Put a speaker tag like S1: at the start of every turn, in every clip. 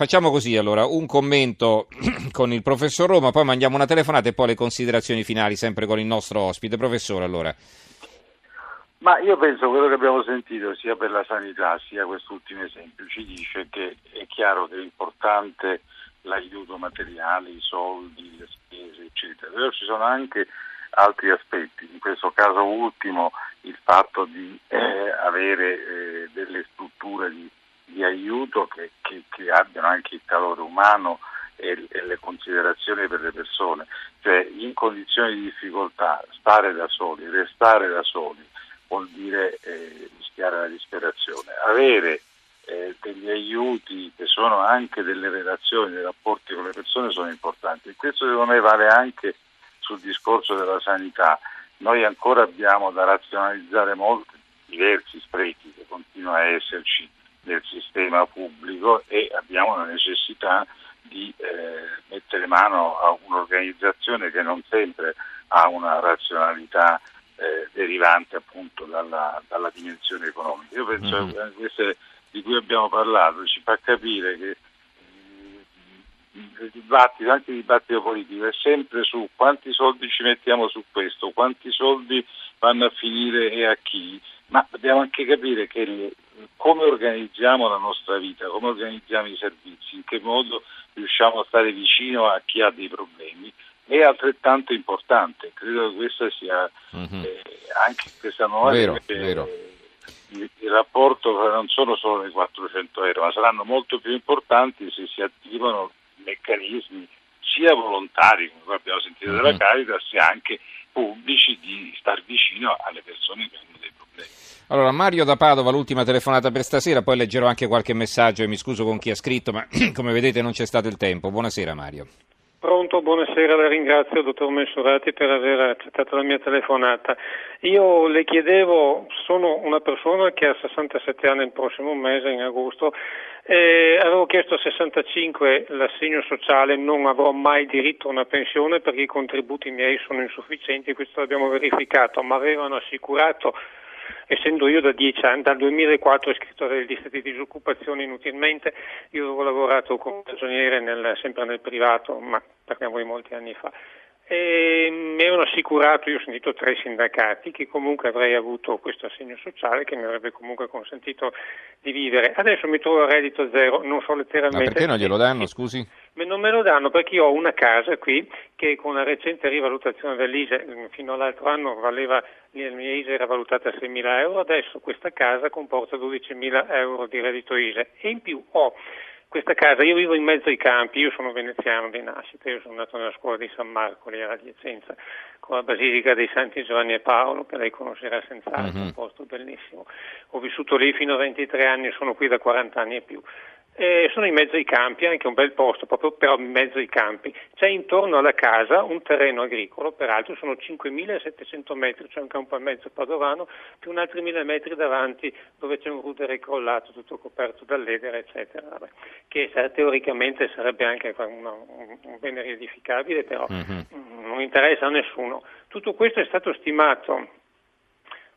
S1: Facciamo così allora, un commento con il professor Roma, poi mandiamo una telefonata e poi le considerazioni finali sempre con il nostro ospite. Professore, allora.
S2: Ma io penso quello che abbiamo sentito sia per la sanità sia quest'ultimo esempio ci dice che è chiaro che è importante l'aiuto materiale, i soldi, le spese, eccetera, però ci sono anche altri aspetti, in questo caso ultimo il fatto di eh, avere eh, delle strutture di di aiuto che, che, che, abbiano anche il calore umano e, e, le considerazioni per le persone. Cioè in condizioni di difficoltà stare da soli, restare da soli vuol dire eh, rischiare la disperazione. Avere eh, degli aiuti che sono anche delle relazioni, dei rapporti con le persone sono importanti e questo secondo me vale anche sul discorso della sanità. Noi ancora abbiamo da razionalizzare molti diversi sprechi che continuano a esserci del sistema pubblico e abbiamo la necessità di eh, mettere mano a un'organizzazione che non sempre ha una razionalità eh, derivante appunto dalla, dalla, dimensione economica. Io penso mm-hmm. che questo di cui abbiamo parlato ci fa capire che il dibattito, anche il dibattito politico, è sempre su quanti soldi ci mettiamo su questo, quanti soldi vanno a finire e a chi, ma dobbiamo anche capire che come organizziamo la nostra vita, come organizziamo i servizi, in che modo riusciamo a stare vicino a chi ha dei problemi è altrettanto importante. Credo che questa sia mm-hmm. eh, anche questa nuova
S1: vero, vero.
S2: Il, il, rapporto non sono solo le 400 euro, ma saranno molto più importanti se si attivano meccanismi sia volontari, come abbiamo sentito mm-hmm. della Caritas, sia anche pubblici di star vicino alle persone che hanno dei problemi.
S1: Allora, Mario da Padova, l'ultima telefonata per stasera, poi leggerò anche qualche messaggio e mi scuso con chi ha scritto, ma come vedete non c'è stato il tempo. Buonasera Mario.
S3: Pronto, buonasera, la ringrazio dottor Mensurati per aver accettato la mia telefonata. Io le chiedevo, sono una persona che ha 67 anni il prossimo mese, in agosto, eh, avevo chiesto a 65 l'assegno sociale, non avrò mai diritto a una pensione perché i contributi miei sono insufficienti, questo l'abbiamo verificato, ma avevano assicurato essendo io da dieci anni, dal 2004 iscritto alle liste di disoccupazione inutilmente, io avevo lavorato come ragioniere nel, sempre nel privato, ma parliamo di molti anni fa. E mi avevano assicurato, io ho sentito tre sindacati, che comunque avrei avuto questo assegno sociale che mi avrebbe comunque consentito di vivere. Adesso mi trovo a reddito zero, non so letteralmente.
S1: Ma perché non glielo danno, scusi?
S3: Non me lo danno perché io ho una casa qui che con la recente rivalutazione dell'ISE, fino all'altro anno valeva, la mia ISE era valutata a 6.000 euro, adesso questa casa comporta 12.000 euro di reddito ISE e in più ho questa casa, io vivo in mezzo ai campi, io sono veneziano di nascita, io sono nato nella scuola di San Marco, lì a Radiacenza, con la Basilica dei Santi Giovanni e Paolo, che lei conoscerà senz'altro, mm-hmm. un posto bellissimo. Ho vissuto lì fino a 23 anni, sono qui da 40 anni e più. Eh, sono in mezzo ai campi, anche un bel posto, proprio però in mezzo ai campi. C'è intorno alla casa un terreno agricolo, peraltro sono 5.700 metri, c'è un campo e mezzo padovano, più un altri 1.000 metri davanti dove c'è un rudere crollato, tutto coperto dall'edera, eccetera, vabbè, che teoricamente sarebbe anche una, un, un, bene riedificabile, però mm-hmm. non interessa a nessuno. Tutto questo è stato stimato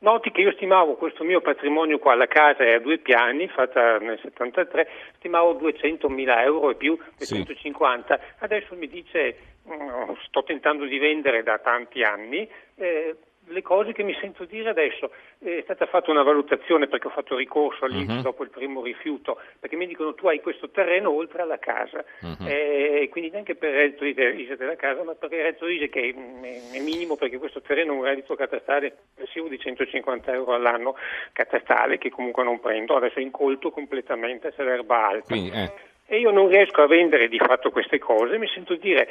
S3: Noti che io stimavo questo mio patrimonio qua, la casa è a due piani, fatta nel 73, stimavo 200.000 euro e più, 250. Sì. Adesso mi dice, mm, sto tentando di vendere da tanti anni, eh, le cose che mi sento dire adesso. È stata fatta una valutazione perché ho fatto ricorso all'Inps uh-huh. dopo il primo rifiuto, perché mi dicono tu hai questo terreno oltre alla casa, uh-huh. eh, quindi neanche per il reddito ISE della casa, ma per il reddito ISE che è, è minimo perché questo terreno è un reddito catastale complessivo di 150 euro all'anno catastale che comunque non prendo, adesso incolto completamente se l'erba alta. Quindi, eh. E io non riesco a vendere di fatto queste cose, mi sento dire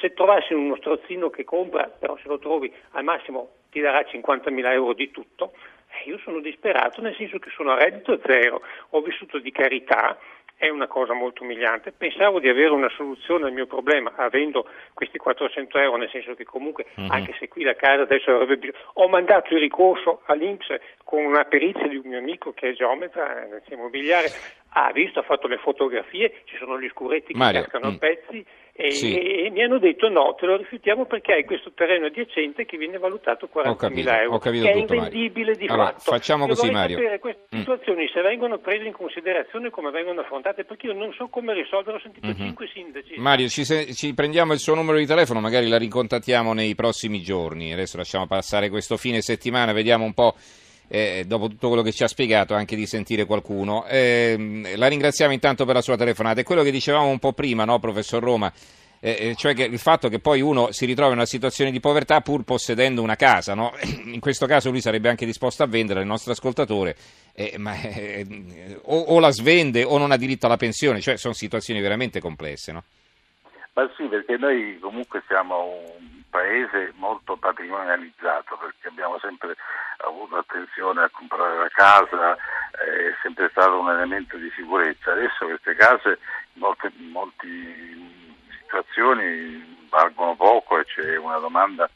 S3: se trovassi uno strozzino che compra, però se lo trovi al massimo ti darà 50.000 euro di tutto, eh, io sono disperato nel senso che sono a reddito zero, ho vissuto di carità, è una cosa molto umiliante. Pensavo di avere una soluzione al mio problema avendo questi 400 euro, nel senso che comunque, mm-hmm. anche se qui la casa adesso avrebbe bisogno, ho mandato il ricorso all'Inps con una perizia di un mio amico che è geometra, eh, immobiliare, ha visto, ha fatto le fotografie, ci sono gli scuretti che
S1: Mario,
S3: cascano a
S1: mm.
S3: pezzi e,
S1: Sì.
S3: e- e mi hanno detto no, te lo rifiutiamo perché hai questo terreno adiacente che viene valutato
S1: Ho
S3: 40.000
S1: capito,
S3: euro, che è
S1: tutto, Mario.
S3: invendibile di
S1: Allora,
S3: fatto.
S1: facciamo
S3: Io
S1: così, Mario.
S3: sapere queste
S1: Mm.
S3: situazioni se vengono prese in considerazione come vengono affrontate, perché io non so come risolvere, ho sentito
S1: Mhm.
S3: cinque sindaci.
S1: Mario, ci, se- ci prendiamo il suo numero di telefono, magari la ricontattiamo nei prossimi giorni. Adesso lasciamo passare questo fine settimana, vediamo un po', eh, dopo tutto quello che ci ha spiegato, anche di sentire qualcuno. Ehm, la ringraziamo intanto per la sua telefonata. È quello che dicevamo un po' prima, no, professor Roma? Eh, eh, cioè il fatto che poi uno si ritrova in una situazione di povertà pur possedendo una casa, no? in questo caso lui sarebbe anche disposto a vendere al nostro ascoltatore, eh, ma eh, o, o la svende o non ha diritto alla pensione, cioè sono situazioni veramente complesse. No?
S2: Ma sì, perché noi comunque siamo un paese molto patrimonializzato, perché abbiamo sempre avuto attenzione a comprare la casa, è sempre stato un elemento di sicurezza. Adesso queste case in molte, in molte situazioni valgono poco e c'è una domanda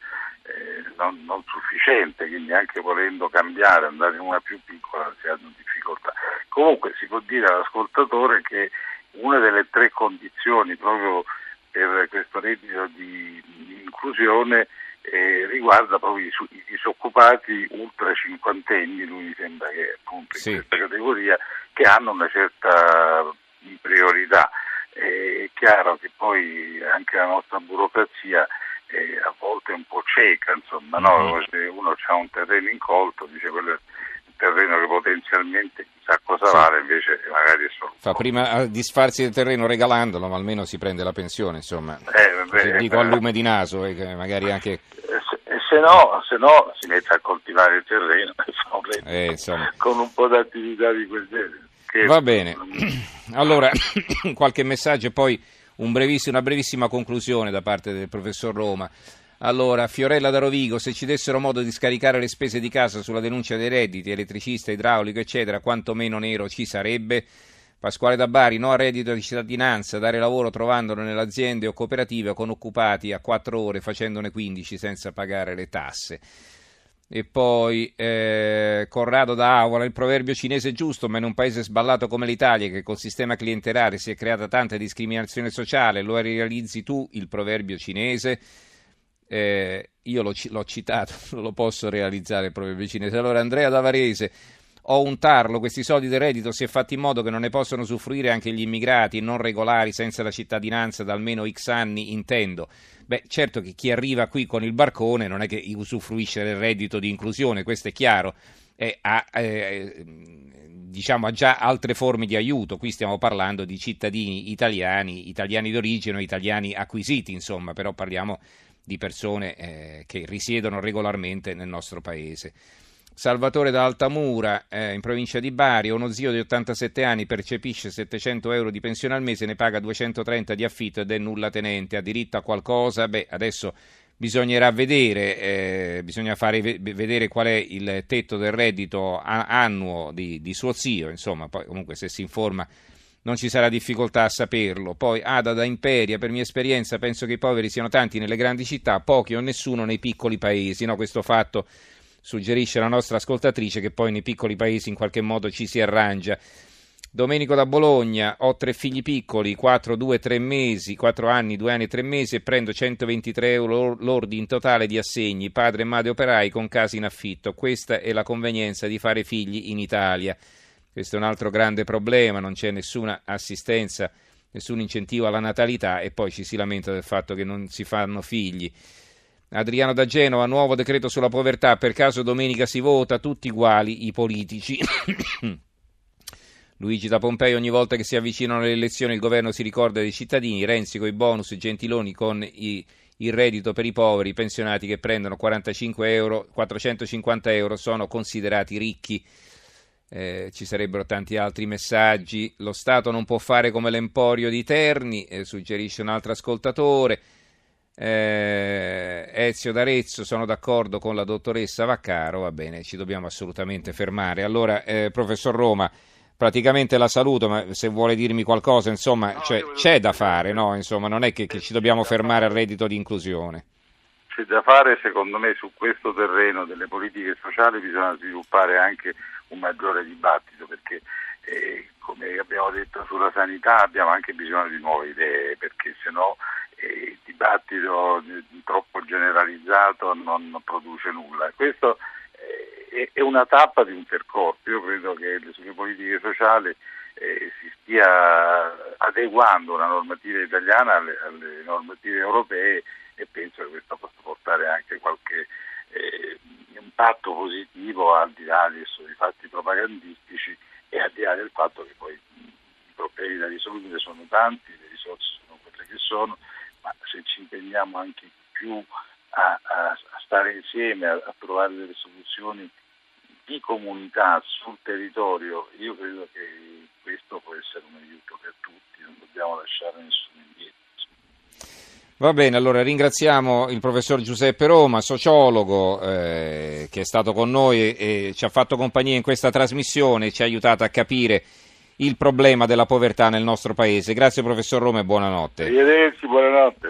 S2: eh, non, non sufficiente, quindi anche volendo cambiare, andare in una più piccola si hanno difficoltà. Comunque si può dire all'ascoltatore che una delle tre condizioni proprio per questo reddito di, di inclusione eh, riguarda proprio i, i disoccupati ultra cinquantenni, lui mi sembra che appunto in
S1: Sì.
S2: questa categoria, che hanno una certa priorità. Eh, È chiaro che poi anche la nostra burocrazia eh, a volte è un po' cieca, insomma, no?
S1: Mhm.
S2: se uno ha un terreno incolto, dice quello è un terreno che potenzialmente chissà cosa
S1: Sì.
S2: vale, invece magari è solo
S1: Fa prima a disfarsi del terreno regalandolo, ma almeno si prende la pensione, insomma.
S2: Eh,
S1: Se dico a
S2: eh,
S1: lume di naso, e che magari anche...
S2: E se, e se no, se no si mette a coltivare il terreno
S1: Eh, insomma.
S2: con un po' di attività di quel genere. Che-
S1: Va bene. Allora, qualche messaggio e poi un breviss- una brevissima conclusione da parte del professor Roma. Allora, Fiorella da Rovigo, se ci dessero modo di scaricare le spese di casa sulla denuncia dei redditi, elettricista, idraulico, eccetera, quanto meno nero ci sarebbe? Pasquale da Bari, no a reddito di cittadinanza, dare lavoro trovandolo nelle aziende o cooperative con occupati a 4 ore facendone 15 senza pagare le tasse. E poi eh, Corrado da Avola, il proverbio cinese è giusto, ma in un paese sballato come l'Italia, che col sistema clientelare si è creata tanta discriminazione sociale, lo realizzi tu il proverbio cinese? Eh, io l'ho, l'ho citato, non lo posso realizzare proverbio cinese. Allora Andrea da Varese, ho un tarlo, questi soldi del reddito si è fatto in modo che non ne possono usufruire anche gli immigrati non regolari senza la cittadinanza da almeno X anni, intendo. Beh, certo che chi arriva qui con il barcone non è che usufruisce del reddito di inclusione, questo è chiaro, eh, ha, eh, diciamo, ha già altre forme di aiuto, qui stiamo parlando di cittadini italiani, italiani d'origine italiani acquisiti, insomma, però parliamo di persone eh, che risiedono regolarmente nel nostro paese. Salvatore da Altamura, eh, in provincia di Bari, uno zio di 87 anni percepisce 700 euro di pensione al mese, ne paga 230 di affitto ed è nulla tenente, ha diritto a qualcosa? Beh, adesso bisognerà vedere, eh, bisogna fare ve- vedere qual è il tetto del reddito annuo di, di suo zio, insomma, poi comunque se si informa non ci sarà difficoltà a saperlo. Poi Ada da Imperia, per mia esperienza, penso che i poveri siano tanti nelle grandi città, pochi o nessuno nei piccoli paesi. No, questo fatto suggerisce la nostra ascoltatrice che poi nei piccoli paesi in qualche modo ci si arrangia. Domenico da Bologna, ho tre figli piccoli, 4, 2, 3 mesi, 4 anni, 2 anni e 3 mesi e prendo 123 euro lordi in totale di assegni, padre e madre operai con case in affitto. Questa è la convenienza di fare figli in Italia. Questo è un altro grande problema, non c'è nessuna assistenza, nessun incentivo alla natalità e poi ci si lamenta del fatto che non si fanno figli. Adriano da Genova, nuovo decreto sulla povertà, per caso domenica si vota, tutti uguali i politici. Luigi da Pompei, ogni volta che si avvicinano le elezioni il governo si ricorda dei cittadini, Renzi con i bonus, Gentiloni con i, il reddito per i poveri, i pensionati che prendono 45 euro, 450 euro sono considerati ricchi. Eh, ci sarebbero tanti altri messaggi. Lo Stato non può fare come l'emporio di Terni, eh, suggerisce un altro ascoltatore. Eh, Ezio d'Arezzo, sono d'accordo con la dottoressa Vaccaro, va bene, ci dobbiamo assolutamente fermare. Allora, eh, professor Roma, praticamente la saluto, ma se vuole dirmi qualcosa, insomma,
S2: No,
S1: cioè, c'è da fare, no? Insomma, non è che, che ci dobbiamo fermare al reddito di inclusione.
S2: C'è da fare, secondo me, su questo terreno delle politiche sociali bisogna sviluppare anche un maggiore dibattito perché eh, come abbiamo detto sulla sanità abbiamo anche bisogno di nuove idee perché se no eh, il dibattito troppo generalizzato non produce nulla. Questo eh, è una tappa di un percorso, io credo che sulle politiche sociali eh, si stia adeguando la normativa italiana alle, alle, normative europee e penso che questo possa portare anche qualche eh, impatto positivo al di là dei fatti propagandistici e al di là del fatto che poi i problemi da risolvere sono tanti, le risorse sono quelle che sono, ma se ci impegniamo anche più a, a, a stare insieme, a, a trovare delle soluzioni di comunità sul territorio, io credo che questo può essere un aiuto per tutti, non dobbiamo lasciare nessuno indietro.
S1: Va bene, allora ringraziamo il professor Giuseppe Roma, sociologo, eh, che è stato con noi e, ci ha fatto compagnia in questa trasmissione, ci ha aiutato a capire il problema della povertà nel nostro paese. Grazie professor Roma e buonanotte.
S2: Arrivederci, buonanotte.